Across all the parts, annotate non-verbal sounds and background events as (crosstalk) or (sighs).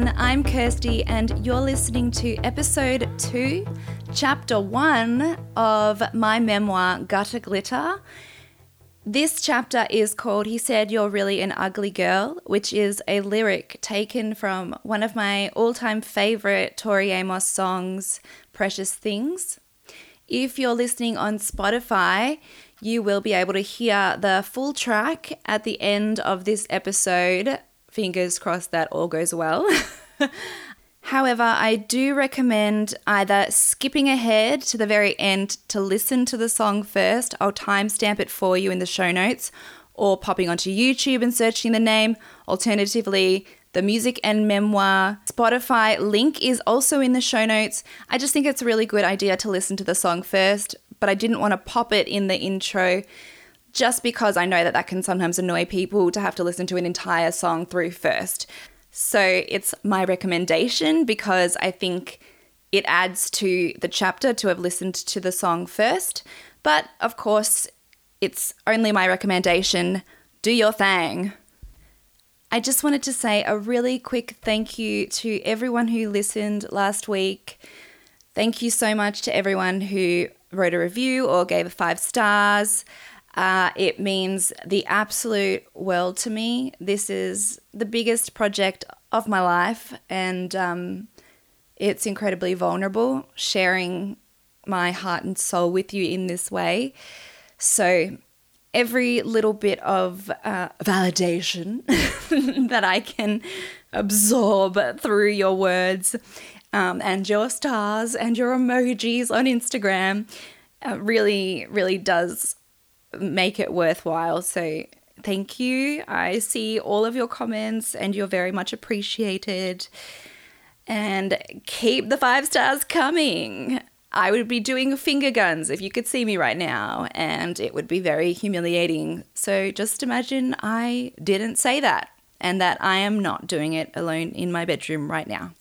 everyone. I'm Kirsty, and you're listening to episode two, chapter one of my memoir, Gutter Glitter. This chapter is called He Said You're Really an Ugly Girl, which is a lyric taken from one of my all time favorite Tori Amos songs, Precious Things. If you're listening on Spotify, you will be able to hear the full track at the end of this episode. Fingers crossed that all goes well. (laughs) However, I do recommend either skipping ahead to the very end to listen to the song first. I'll timestamp it for you in the show notes, or popping onto YouTube and searching the name. Alternatively, the music and memoir Spotify link is also in the show notes. I just think it's a really good idea to listen to the song first, but I didn't want to pop it in the intro just because I know that that can sometimes annoy people to have to listen to an entire song through first. So it's my recommendation because I think it adds to the chapter to have listened to the song first. But of course, it's only my recommendation. Do your thing. I just wanted to say a really quick thank you to everyone who listened last week. Thank you so much to everyone who wrote a review or gave five stars. Uh, it means the absolute world to me. This is the biggest project of my life, and um, it's incredibly vulnerable sharing my heart and soul with you in this way. So, every little bit of uh, validation (laughs) that I can absorb through your words um, and your stars and your emojis on Instagram uh, really, really does make it worthwhile. So, thank you. I see all of your comments and you're very much appreciated. And keep the five stars coming. I would be doing finger guns if you could see me right now, and it would be very humiliating. So just imagine I didn't say that and that I am not doing it alone in my bedroom right now.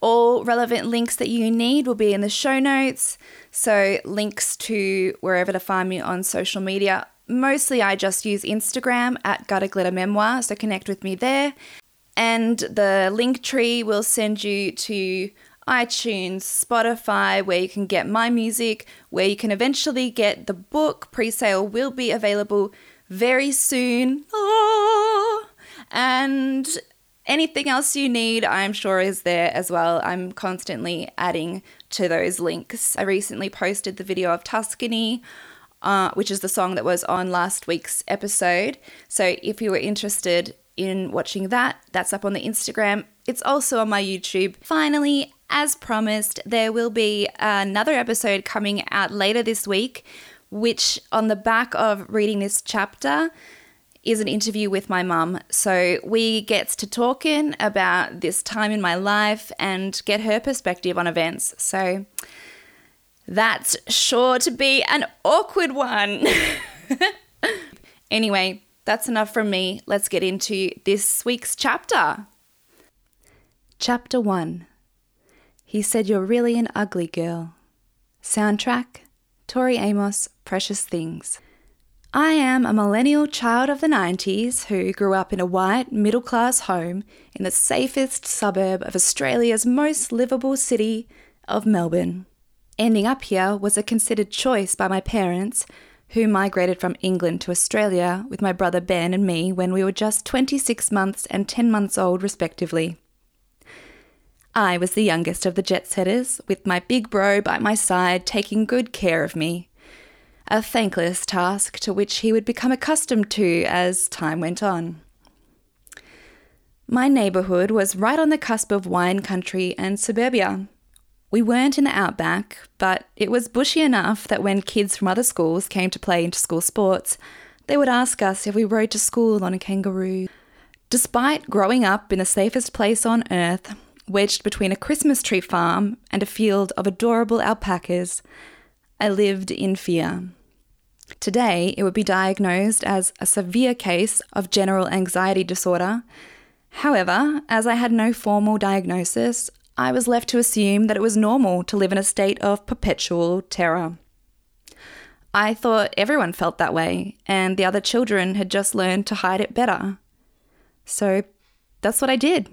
All relevant links that you need will be in the show notes. So, links to wherever to find me on social media. Mostly, I just use Instagram at Gutter Glitter Memoir, so connect with me there. And the link tree will send you to iTunes, Spotify, where you can get my music, where you can eventually get the book. Pre sale will be available very soon. Oh, and anything else you need, I'm sure is there as well. I'm constantly adding to those links. I recently posted the video of Tuscany. Uh, which is the song that was on last week's episode. So if you were interested in watching that, that's up on the Instagram. It's also on my YouTube. Finally, as promised, there will be another episode coming out later this week, which, on the back of reading this chapter, is an interview with my mum. So we get to talking about this time in my life and get her perspective on events. So that's sure to be an awkward one. (laughs) anyway, that's enough from me. Let's get into this week's chapter. Chapter 1 he said, You're really an ugly girl. Soundtrack Tori Amos, Precious Things. I am a millennial child of the 90s who grew up in a white, middle class home in the safest suburb of Australia's most livable city of Melbourne. Ending up here was a considered choice by my parents, who migrated from England to Australia with my brother Ben and me when we were just 26 months and 10 months old, respectively. I was the youngest of the jet setters, with my big bro by my side taking good care of me. A thankless task to which he would become accustomed to as time went on. My neighbourhood was right on the cusp of wine country and suburbia. We weren't in the outback, but it was bushy enough that when kids from other schools came to play inter school sports, they would ask us if we rode to school on a kangaroo. Despite growing up in the safest place on earth, wedged between a Christmas tree farm and a field of adorable alpacas, I lived in fear. Today, it would be diagnosed as a severe case of general anxiety disorder. However, as I had no formal diagnosis, I was left to assume that it was normal to live in a state of perpetual terror. I thought everyone felt that way, and the other children had just learned to hide it better. So that's what I did.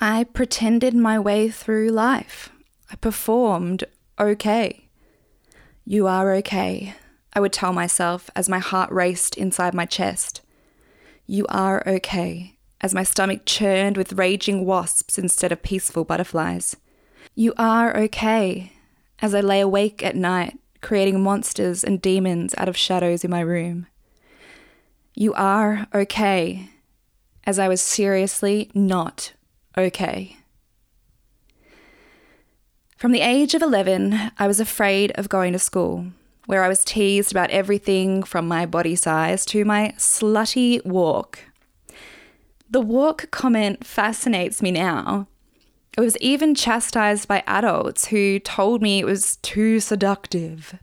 I pretended my way through life. I performed okay. You are okay, I would tell myself as my heart raced inside my chest. You are okay, as my stomach churned with raging wasps instead of peaceful butterflies. You are okay, as I lay awake at night, creating monsters and demons out of shadows in my room. You are okay, as I was seriously not okay. From the age of 11, I was afraid of going to school, where I was teased about everything from my body size to my slutty walk. The walk comment fascinates me now. I was even chastised by adults who told me it was too seductive.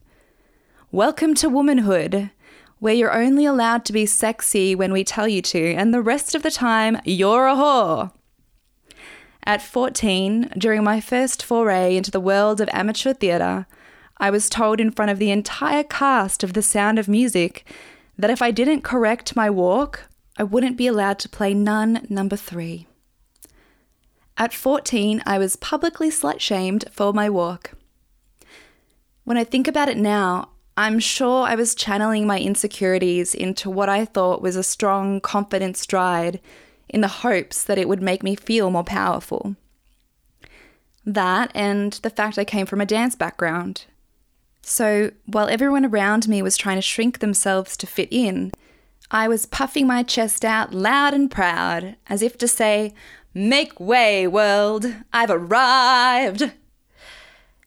Welcome to womanhood, where you're only allowed to be sexy when we tell you to, and the rest of the time, you're a whore. At 14, during my first foray into the world of amateur theatre, I was told in front of the entire cast of The Sound of Music that if I didn't correct my walk, I wouldn't be allowed to play nun number three. At 14, I was publicly slut shamed for my walk. When I think about it now, I'm sure I was channeling my insecurities into what I thought was a strong, confident stride in the hopes that it would make me feel more powerful. That and the fact I came from a dance background. So, while everyone around me was trying to shrink themselves to fit in, I was puffing my chest out loud and proud, as if to say, Make way, world! I've arrived!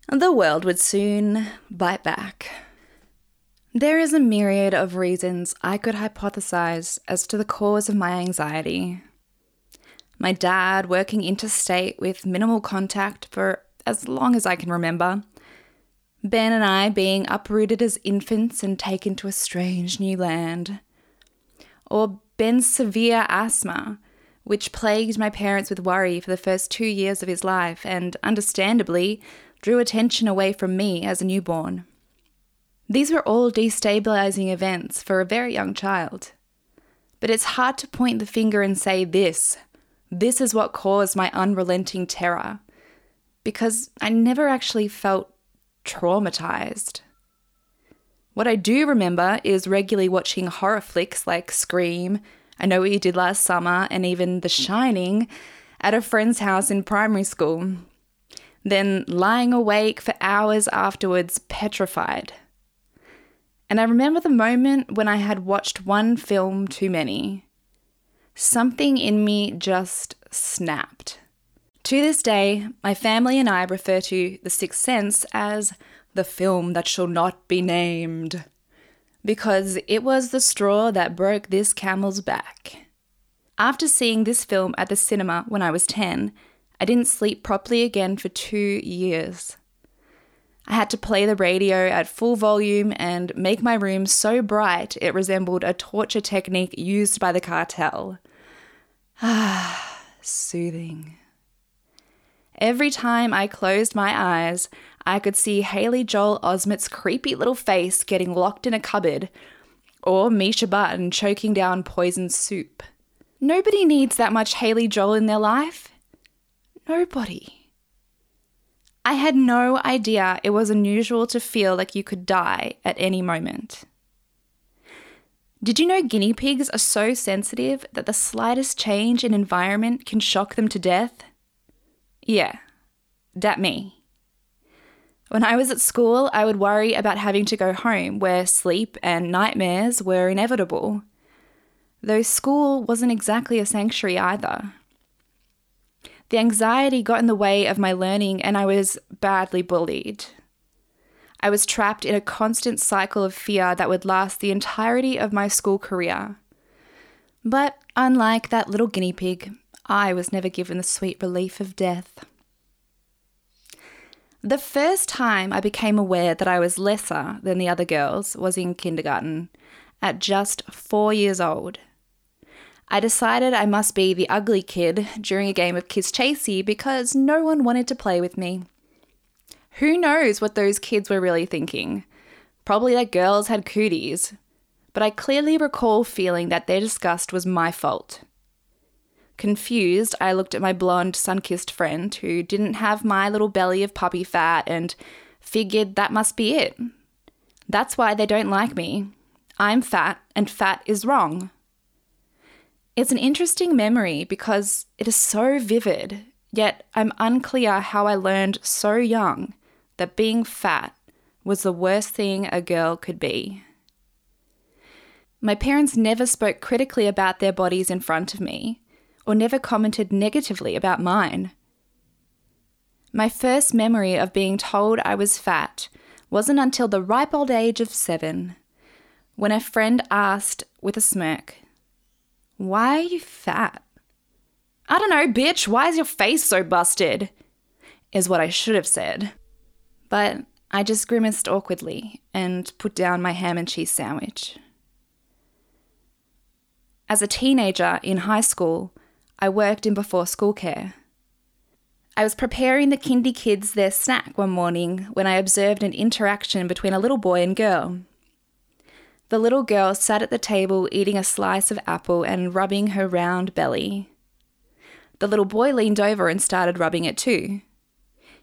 The world would soon bite back. There is a myriad of reasons I could hypothesize as to the cause of my anxiety my dad working interstate with minimal contact for as long as I can remember, Ben and I being uprooted as infants and taken to a strange new land, or Ben's severe asthma, which plagued my parents with worry for the first two years of his life and, understandably, drew attention away from me as a newborn. These were all destabilizing events for a very young child. But it's hard to point the finger and say this this is what caused my unrelenting terror, because I never actually felt traumatized. What I do remember is regularly watching horror flicks like Scream, I Know What You Did Last Summer, and even The Shining at a friend's house in primary school. Then lying awake for hours afterwards, petrified. And I remember the moment when I had watched one film too many something in me just snapped. To this day, my family and I refer to The Sixth Sense as the film that shall not be named, because it was the straw that broke this camel's back. After seeing this film at the cinema when I was 10, I didn't sleep properly again for two years. I had to play the radio at full volume and make my room so bright it resembled a torture technique used by the cartel. Ah, (sighs) soothing. Every time I closed my eyes, I could see Haley Joel Osment's creepy little face getting locked in a cupboard, or Mischa Barton choking down poisoned soup. Nobody needs that much Haley Joel in their life. Nobody. I had no idea it was unusual to feel like you could die at any moment. Did you know guinea pigs are so sensitive that the slightest change in environment can shock them to death? Yeah, that me. When I was at school, I would worry about having to go home where sleep and nightmares were inevitable. Though school wasn't exactly a sanctuary either. The anxiety got in the way of my learning, and I was badly bullied. I was trapped in a constant cycle of fear that would last the entirety of my school career. But unlike that little guinea pig, I was never given the sweet relief of death. The first time I became aware that I was lesser than the other girls was in kindergarten, at just four years old. I decided I must be the ugly kid during a game of Kiss Chasey because no one wanted to play with me. Who knows what those kids were really thinking? Probably that girls had cooties. But I clearly recall feeling that their disgust was my fault. Confused, I looked at my blonde, sun kissed friend who didn't have my little belly of puppy fat and figured that must be it. That's why they don't like me. I'm fat, and fat is wrong. It's an interesting memory because it is so vivid, yet I'm unclear how I learned so young that being fat was the worst thing a girl could be. My parents never spoke critically about their bodies in front of me, or never commented negatively about mine. My first memory of being told I was fat wasn't until the ripe old age of seven, when a friend asked with a smirk, Why are you fat? I don't know, bitch, why is your face so busted? Is what I should have said. But I just grimaced awkwardly and put down my ham and cheese sandwich. As a teenager in high school, I worked in before school care. I was preparing the kindy kids their snack one morning when I observed an interaction between a little boy and girl. The little girl sat at the table eating a slice of apple and rubbing her round belly. The little boy leaned over and started rubbing it too.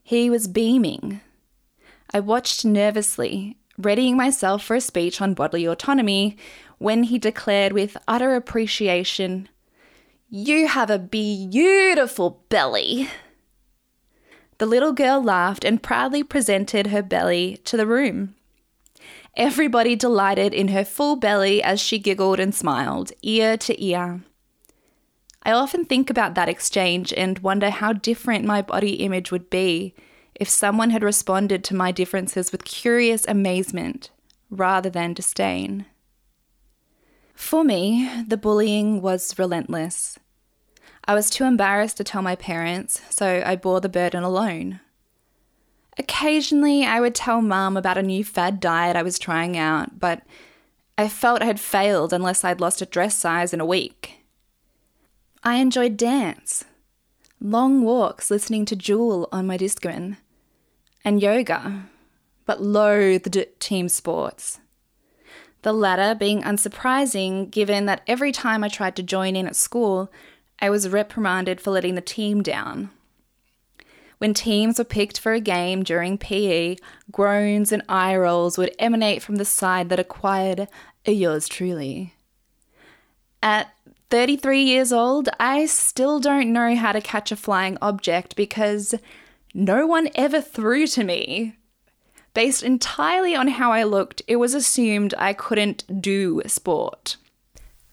He was beaming. I watched nervously, readying myself for a speech on bodily autonomy, when he declared with utter appreciation, You have a beautiful belly. The little girl laughed and proudly presented her belly to the room. Everybody delighted in her full belly as she giggled and smiled, ear to ear. I often think about that exchange and wonder how different my body image would be if someone had responded to my differences with curious amazement rather than disdain. For me, the bullying was relentless. I was too embarrassed to tell my parents, so I bore the burden alone. Occasionally, I would tell mum about a new fad diet I was trying out, but I felt I had failed unless I'd lost a dress size in a week. I enjoyed dance, long walks listening to Jewel on my Discman, and yoga, but loathed team sports. The latter being unsurprising given that every time I tried to join in at school, I was reprimanded for letting the team down. When teams were picked for a game during PE, groans and eye rolls would emanate from the side that acquired a yours truly. At 33 years old, I still don't know how to catch a flying object because no one ever threw to me. Based entirely on how I looked, it was assumed I couldn't do sport.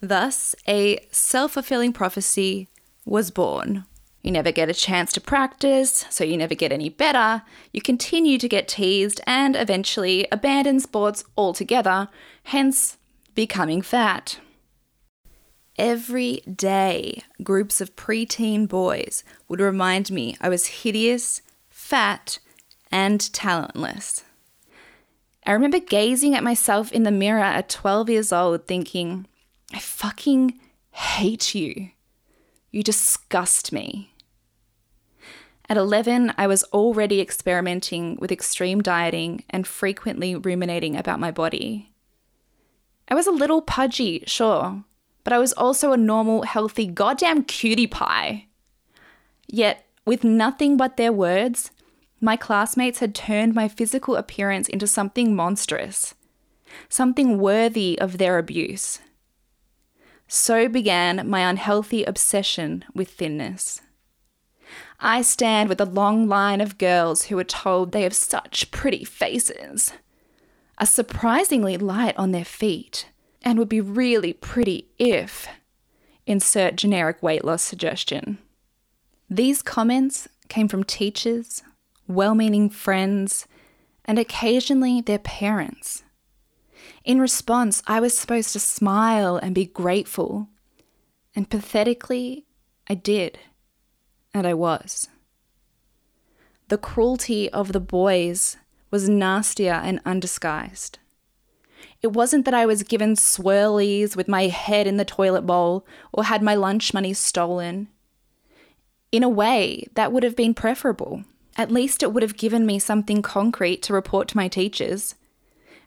Thus, a self fulfilling prophecy was born. You never get a chance to practice, so you never get any better. You continue to get teased and eventually abandon sports altogether, hence becoming fat. Every day, groups of preteen boys would remind me I was hideous, fat, and talentless. I remember gazing at myself in the mirror at 12 years old, thinking, I fucking hate you. You disgust me. At 11, I was already experimenting with extreme dieting and frequently ruminating about my body. I was a little pudgy, sure, but I was also a normal, healthy, goddamn cutie pie. Yet, with nothing but their words, my classmates had turned my physical appearance into something monstrous, something worthy of their abuse. So began my unhealthy obsession with thinness. I stand with a long line of girls who are told they have such pretty faces, are surprisingly light on their feet, and would be really pretty if. Insert generic weight loss suggestion. These comments came from teachers, well meaning friends, and occasionally their parents. In response, I was supposed to smile and be grateful. And pathetically, I did. And I was. The cruelty of the boys was nastier and undisguised. It wasn't that I was given swirlies with my head in the toilet bowl or had my lunch money stolen. In a way, that would have been preferable. At least it would have given me something concrete to report to my teachers.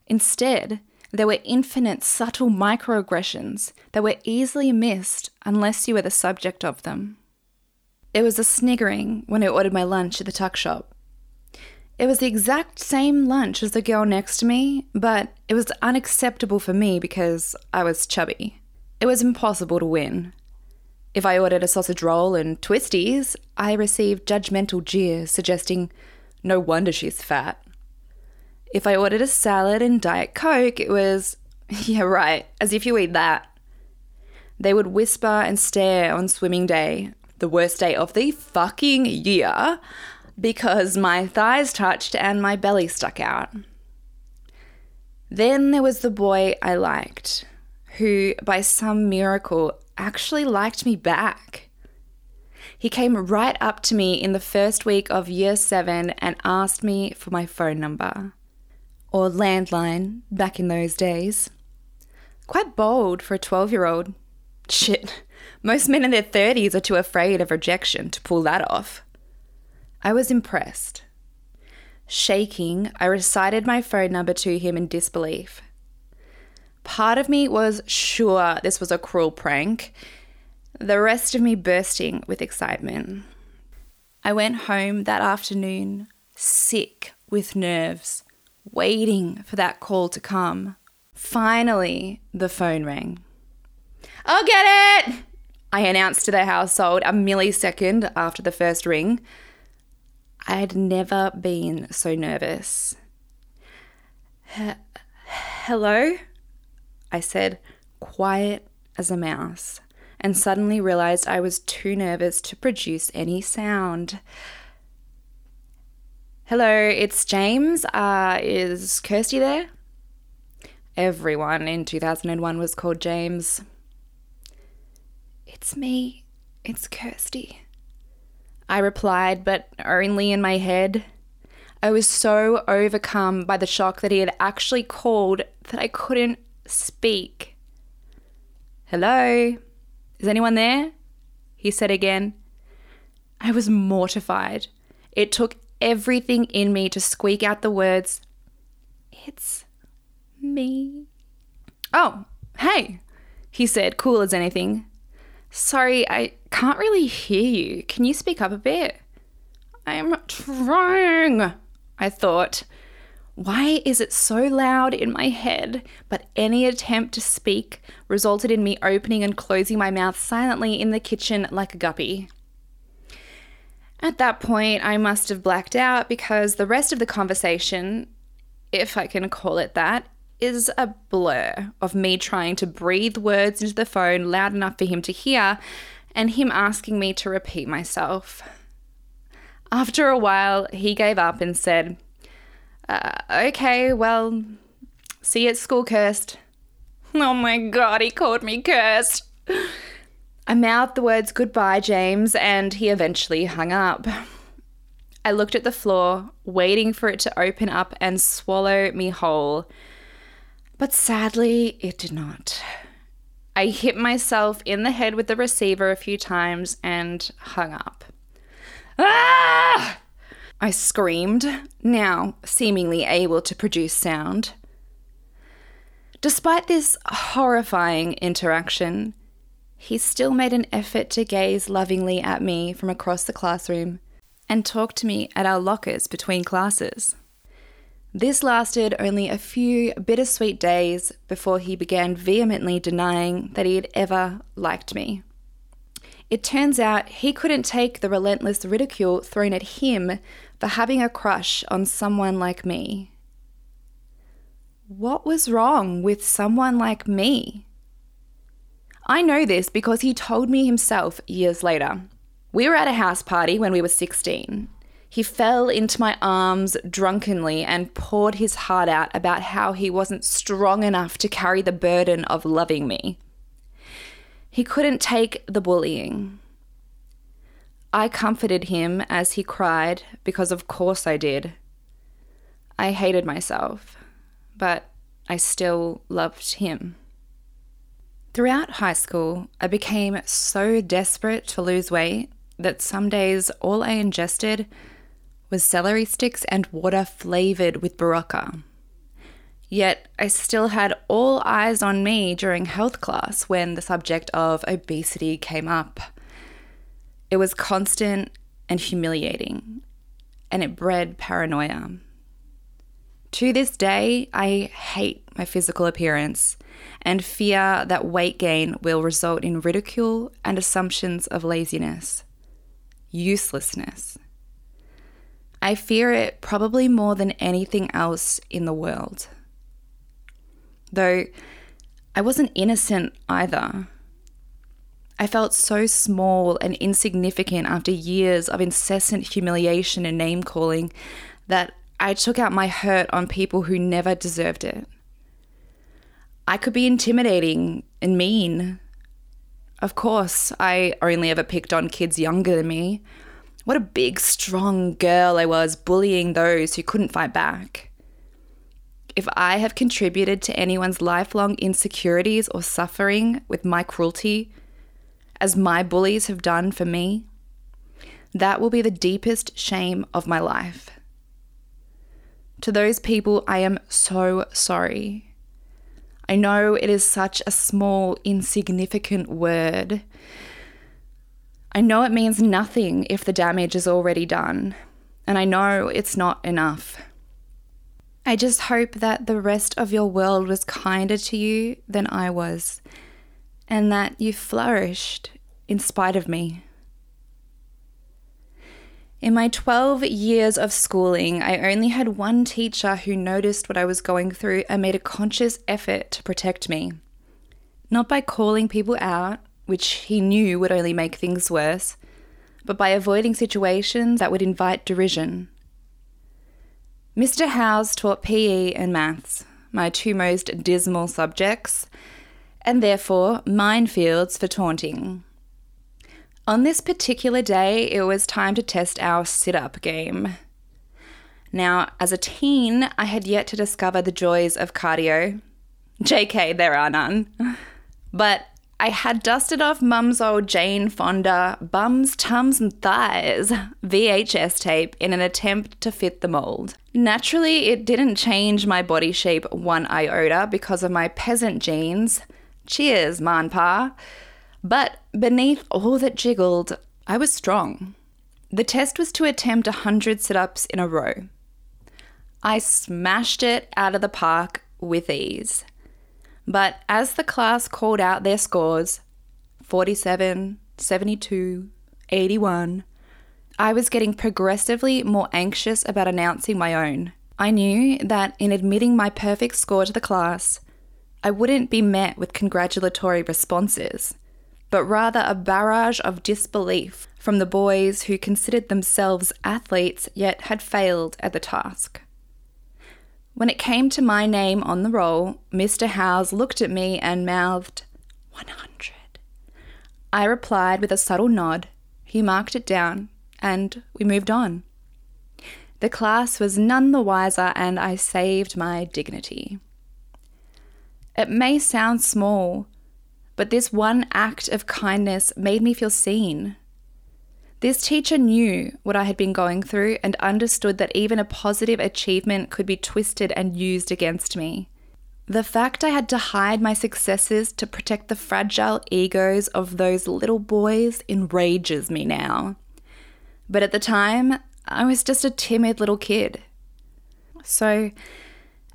Instead, There were infinite subtle microaggressions that were easily missed unless you were the subject of them. It was a sniggering when I ordered my lunch at the tuck shop. It was the exact same lunch as the girl next to me, but it was unacceptable for me because I was chubby. It was impossible to win. If I ordered a sausage roll and twisties, I received judgmental jeers suggesting, no wonder she's fat. If I ordered a salad and Diet Coke, it was, (laughs) yeah, right, as if you eat that. They would whisper and stare on swimming day, the worst day of the fucking year, because my thighs touched and my belly stuck out. Then there was the boy I liked, who, by some miracle, actually liked me back. He came right up to me in the first week of year seven and asked me for my phone number or landline back in those days. Quite bold for a 12 year old. Shit, most men in their 30s are too afraid of rejection to pull that off. I was impressed. Shaking, I recited my phone number to him in disbelief. Part of me was sure this was a cruel prank, the rest of me bursting with excitement. I went home that afternoon, sick with nerves waiting for that call to come. Finally, the phone rang. I'll get it! I announced to the household a millisecond after the first ring. I had never been so nervous. Hello? I said, quiet as a mouse, and suddenly realized I was too nervous to produce any sound. Hello, it's James. Uh, is Kirsty there? Everyone in 2001 was called James. It's me. It's Kirsty. I replied, but only in my head. I was so overcome by the shock that he had actually called that I couldn't speak. Hello? Is anyone there? He said again. I was mortified. It took everything in me to squeak out the words, It's me. Oh, hey, he said, cool as anything. Sorry, I can't really hear you. Can you speak up a bit? I'm trying, I thought. Why is it so loud in my head? But any attempt to speak resulted in me opening and closing my mouth silently in the kitchen like a guppy. At that point, I must have blacked out because the rest of the conversation, if I can call it that, is a blur of me trying to breathe words into the phone loud enough for him to hear and him asking me to repeat myself. After a while, he gave up and said, uh, Okay, well, see you at school, Kirst. Oh my god, he called me Kirst. I mouthed the words goodbye, James, and he eventually hung up. I looked at the floor, waiting for it to open up and swallow me whole. But sadly, it did not. I hit myself in the head with the receiver a few times and hung up. Ah! I screamed, now seemingly able to produce sound. Despite this horrifying interaction, he still made an effort to gaze lovingly at me from across the classroom and talk to me at our lockers between classes. This lasted only a few bittersweet days before he began vehemently denying that he had ever liked me. It turns out he couldn't take the relentless ridicule thrown at him for having a crush on someone like me. What was wrong with someone like me? I know this because he told me himself years later. We were at a house party when we were 16. He fell into my arms drunkenly and poured his heart out about how he wasn't strong enough to carry the burden of loving me. He couldn't take the bullying. I comforted him as he cried because, of course, I did. I hated myself, but I still loved him. Throughout high school, I became so desperate to lose weight that some days all I ingested was celery sticks and water flavored with Berocca. Yet I still had all eyes on me during health class when the subject of obesity came up. It was constant and humiliating, and it bred paranoia. To this day, I hate my physical appearance and fear that weight gain will result in ridicule and assumptions of laziness, uselessness. I fear it probably more than anything else in the world. Though I wasn't innocent either. I felt so small and insignificant after years of incessant humiliation and name calling that I took out my hurt on people who never deserved it. I could be intimidating and mean. Of course, I only ever picked on kids younger than me. What a big, strong girl I was, bullying those who couldn't fight back. If I have contributed to anyone's lifelong insecurities or suffering with my cruelty, as my bullies have done for me, that will be the deepest shame of my life. To those people, I am so sorry. I know it is such a small, insignificant word. I know it means nothing if the damage is already done, and I know it's not enough. I just hope that the rest of your world was kinder to you than I was, and that you flourished in spite of me. In my 12 years of schooling, I only had one teacher who noticed what I was going through and made a conscious effort to protect me. Not by calling people out, which he knew would only make things worse, but by avoiding situations that would invite derision. Mr. Howes taught PE and maths, my two most dismal subjects, and therefore minefields for taunting. On this particular day, it was time to test our sit up game. Now, as a teen, I had yet to discover the joys of cardio. (laughs) JK, there are none. But I had dusted off mum's old Jane Fonda bums, tums, and thighs VHS tape in an attempt to fit the mold. Naturally, it didn't change my body shape one iota because of my peasant genes. Cheers, Manpa. But beneath all that jiggled, I was strong. The test was to attempt 100 sit ups in a row. I smashed it out of the park with ease. But as the class called out their scores 47, 72, 81 I was getting progressively more anxious about announcing my own. I knew that in admitting my perfect score to the class, I wouldn't be met with congratulatory responses but rather a barrage of disbelief from the boys who considered themselves athletes yet had failed at the task. When it came to my name on the roll, Mr. Howes looked at me and mouthed, 100. I replied with a subtle nod. He marked it down, and we moved on. The class was none the wiser, and I saved my dignity. It may sound small, but this one act of kindness made me feel seen. This teacher knew what I had been going through and understood that even a positive achievement could be twisted and used against me. The fact I had to hide my successes to protect the fragile egos of those little boys enrages me now. But at the time, I was just a timid little kid. So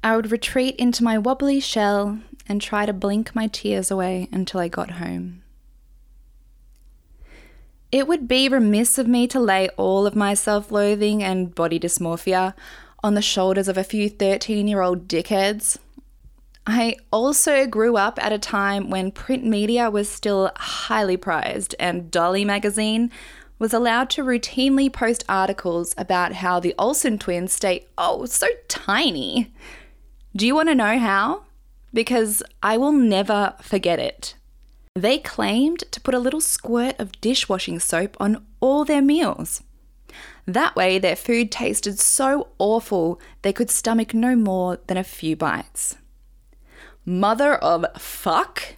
I would retreat into my wobbly shell and try to blink my tears away until I got home. It would be remiss of me to lay all of my self loathing and body dysmorphia on the shoulders of a few 13 year old dickheads. I also grew up at a time when print media was still highly prized, and Dolly magazine was allowed to routinely post articles about how the Olsen twins stay, oh, so tiny. Do you want to know how? because I will never forget it. They claimed to put a little squirt of dishwashing soap on all their meals. That way, their food tasted so awful they could stomach no more than a few bites. Mother of fuck?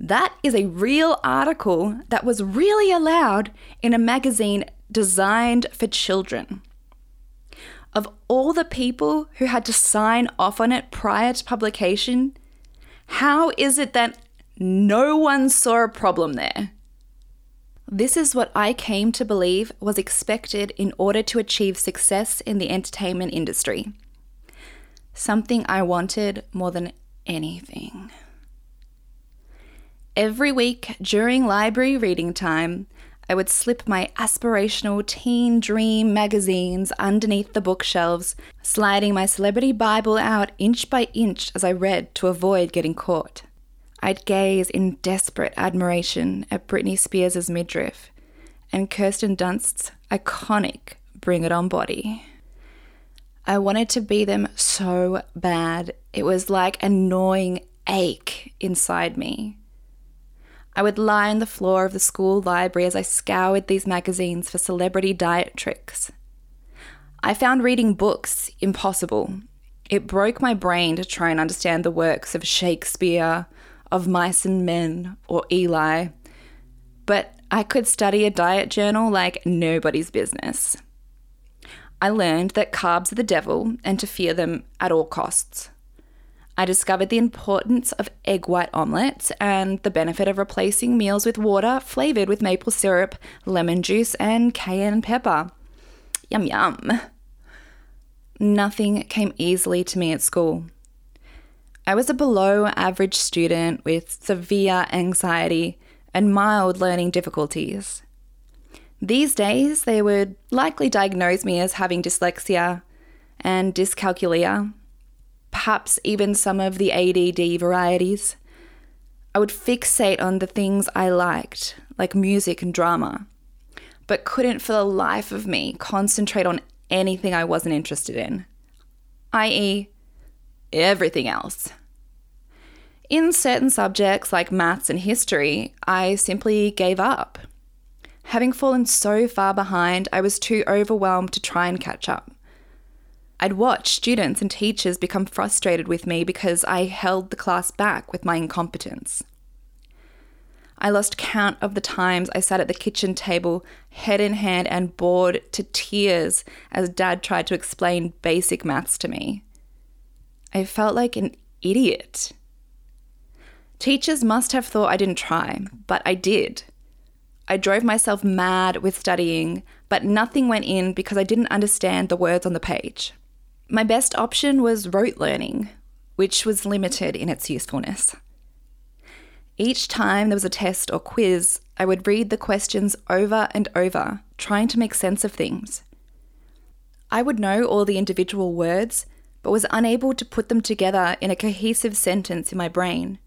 That is a real article that was really allowed in a magazine designed for children. of all the people who had to sign off on it prior to publication, how is it that no one saw a problem there? This is what I came to believe was expected in order to achieve success in the entertainment industry. Something I wanted more than anything. Every week during library reading time, I would slip my aspirational teen dream magazines underneath the bookshelves, sliding my celebrity Bible out inch by inch as I read to avoid getting caught. I'd gaze in desperate admiration at Britney Spears' midriff and Kirsten Dunst's iconic Bring It On body. I wanted to be them so bad. It was like a gnawing ache inside me. I would lie on the floor of the school library as I scoured these magazines for celebrity diet tricks. I found reading books impossible. It broke my brain to try and understand the works of Shakespeare, of Mice and Men, or Eli. But I could study a diet journal like nobody's business. I learned that carbs are the devil and to fear them at all costs. I discovered the importance of egg white omelets and the benefit of replacing meals with water flavored with maple syrup, lemon juice, and cayenne pepper. Yum yum. Nothing came easily to me at school. I was a below average student with severe anxiety and mild learning difficulties. These days, they would likely diagnose me as having dyslexia and dyscalculia perhaps even some of the ADD varieties. I would fixate on the things I liked, like music and drama, but couldn't for the life of me concentrate on anything I wasn't interested in, i.e., everything else. In certain subjects like maths and history, I simply gave up. Having fallen so far behind, I was too overwhelmed to try and catch up. I'd watch students and teachers become frustrated with me because I held the class back with my incompetence. I lost count of the times I sat at the kitchen table, head in hand and bored to tears as Dad tried to explain basic maths to me. I felt like an idiot. Teachers must have thought I didn't try, but I did. I drove myself mad with studying, but nothing went in because I didn't understand the words on the page. My best option was rote learning, which was limited in its usefulness. Each time there was a test or quiz, I would read the questions over and over, trying to make sense of things. I would know all the individual words, but was unable to put them together in a cohesive sentence in my brain.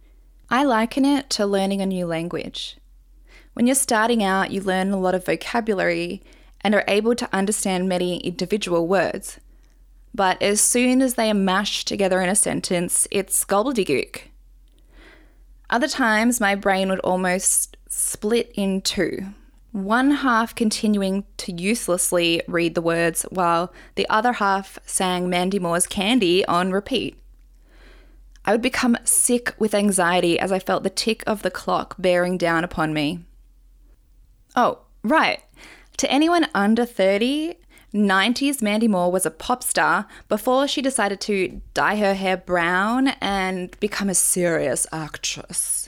I liken it to learning a new language. When you're starting out, you learn a lot of vocabulary and are able to understand many individual words, but as soon as they are mashed together in a sentence, it's gobbledygook. Other times, my brain would almost split in two, one half continuing to uselessly read the words while the other half sang Mandy Moore's Candy on repeat. I would become sick with anxiety as I felt the tick of the clock bearing down upon me. Oh, right. To anyone under 30, 90s Mandy Moore was a pop star before she decided to dye her hair brown and become a serious actress.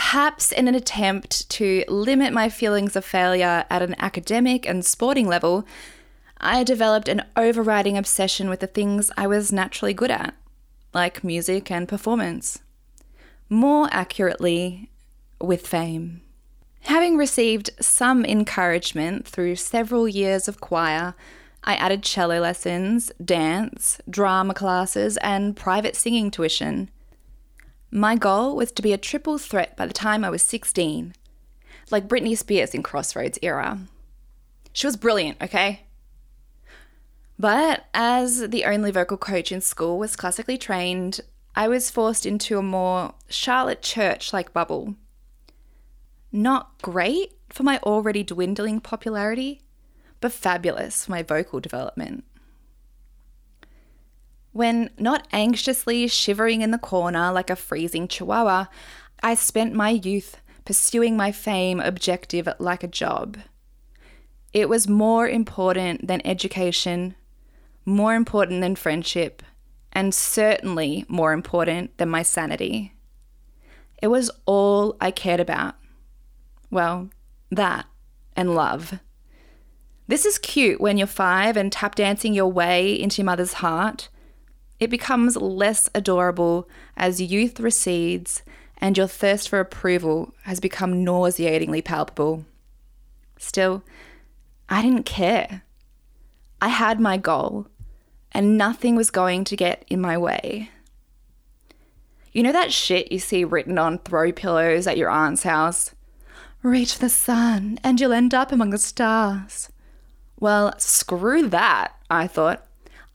Perhaps in an attempt to limit my feelings of failure at an academic and sporting level, I developed an overriding obsession with the things I was naturally good at, like music and performance. More accurately, with fame. Having received some encouragement through several years of choir, I added cello lessons, dance, drama classes, and private singing tuition. My goal was to be a triple threat by the time I was 16, like Britney Spears in Crossroads era. She was brilliant, okay? But as the only vocal coach in school was classically trained, I was forced into a more Charlotte Church like bubble not great for my already dwindling popularity, but fabulous for my vocal development. When not anxiously shivering in the corner like a freezing chihuahua, I spent my youth pursuing my fame objective like a job. It was more important than education, more important than friendship, and certainly more important than my sanity. It was all I cared about. Well, that and love. This is cute when you're five and tap dancing your way into your mother's heart. It becomes less adorable as youth recedes and your thirst for approval has become nauseatingly palpable. Still, I didn't care. I had my goal, and nothing was going to get in my way. You know that shit you see written on throw pillows at your aunt's house? Reach the sun and you'll end up among the stars. Well, screw that, I thought.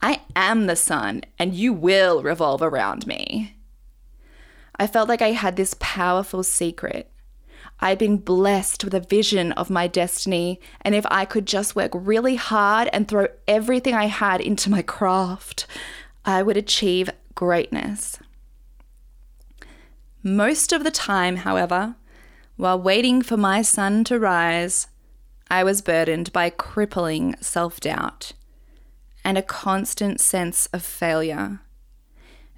I am the sun and you will revolve around me. I felt like I had this powerful secret. I'd been blessed with a vision of my destiny, and if I could just work really hard and throw everything I had into my craft, I would achieve greatness. Most of the time, however, while waiting for my sun to rise, I was burdened by crippling self doubt and a constant sense of failure,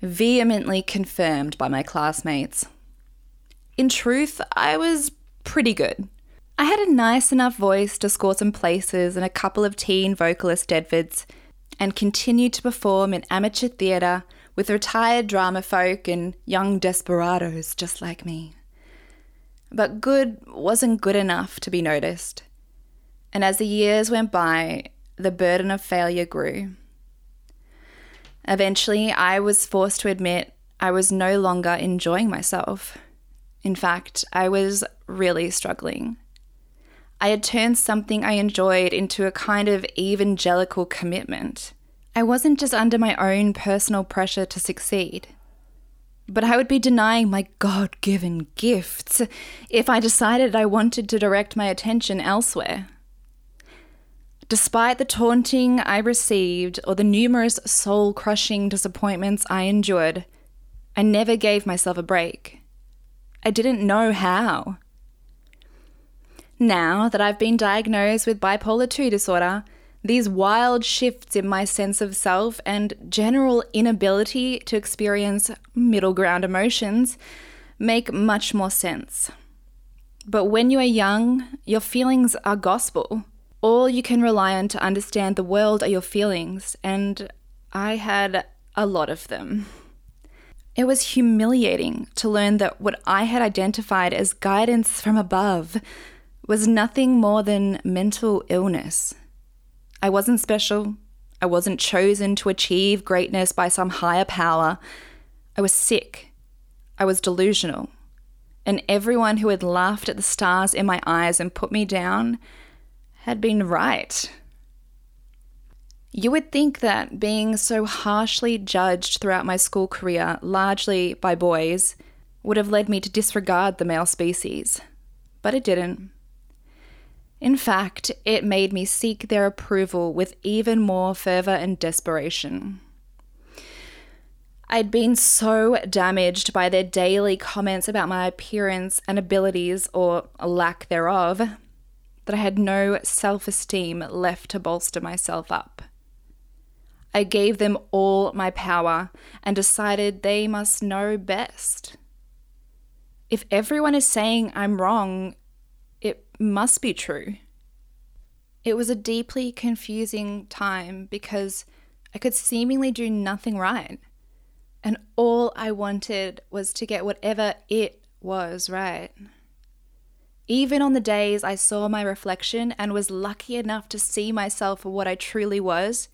vehemently confirmed by my classmates. In truth, I was pretty good. I had a nice enough voice to score some places in a couple of teen vocalist eisteddfods and continued to perform in amateur theatre with retired drama folk and young desperados just like me. But good wasn't good enough to be noticed. And as the years went by, the burden of failure grew. Eventually, I was forced to admit I was no longer enjoying myself. In fact, I was really struggling. I had turned something I enjoyed into a kind of evangelical commitment. I wasn't just under my own personal pressure to succeed, but I would be denying my God given gifts if I decided I wanted to direct my attention elsewhere. Despite the taunting I received or the numerous soul crushing disappointments I endured, I never gave myself a break. I didn't know how. Now that I've been diagnosed with bipolar 2 disorder, these wild shifts in my sense of self and general inability to experience middle ground emotions make much more sense. But when you are young, your feelings are gospel. All you can rely on to understand the world are your feelings, and I had a lot of them. It was humiliating to learn that what I had identified as guidance from above was nothing more than mental illness I wasn't special. I wasn't chosen to achieve greatness by some higher power. I was sick. I was delusional. And everyone who had laughed at the stars in my eyes and put me down had been right. You would think that being so harshly judged throughout my school career, largely by boys, would have led me to disregard the male species. But it didn't. In fact, it made me seek their approval with even more fervour and desperation. I'd been so damaged by their daily comments about my appearance and abilities, or lack thereof, that I had no self esteem left to bolster myself up. I gave them all my power and decided they must know best. If everyone is saying I'm wrong, it must be true. It was a deeply confusing time because I could seemingly do nothing right. And all I wanted was to get whatever it was right. Even on the days I saw my reflection and was lucky enough to see myself for what I truly was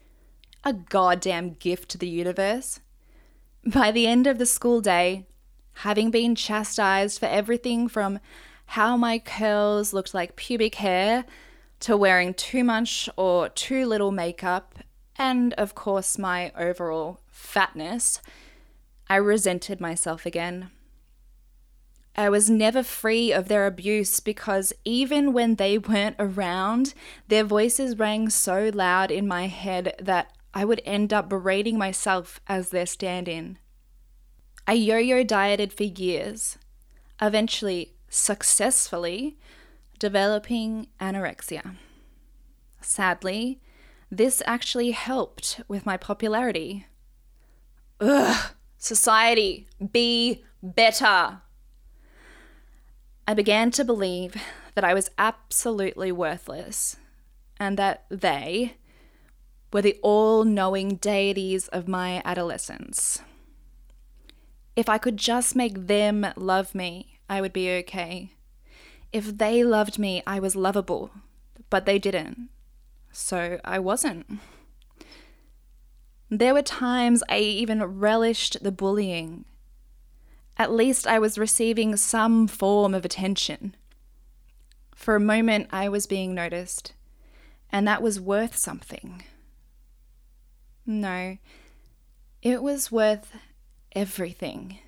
a goddamn gift to the universe. By the end of the school day, having been chastised for everything from how my curls looked like pubic hair to wearing too much or too little makeup, and of course, my overall fatness, I resented myself again. I was never free of their abuse because even when they weren't around, their voices rang so loud in my head that I would end up berating myself as their stand in. I yo yo dieted for years, eventually successfully developing anorexia. Sadly, this actually helped with my popularity. Ugh, society, be better. I began to believe that I was absolutely worthless and that they were the all knowing deities of my adolescence. If I could just make them love me, I would be okay. If they loved me, I was lovable, but they didn't. So I wasn't. There were times I even relished the bullying. At least I was receiving some form of attention. For a moment, I was being noticed, and that was worth something. No, it was worth everything.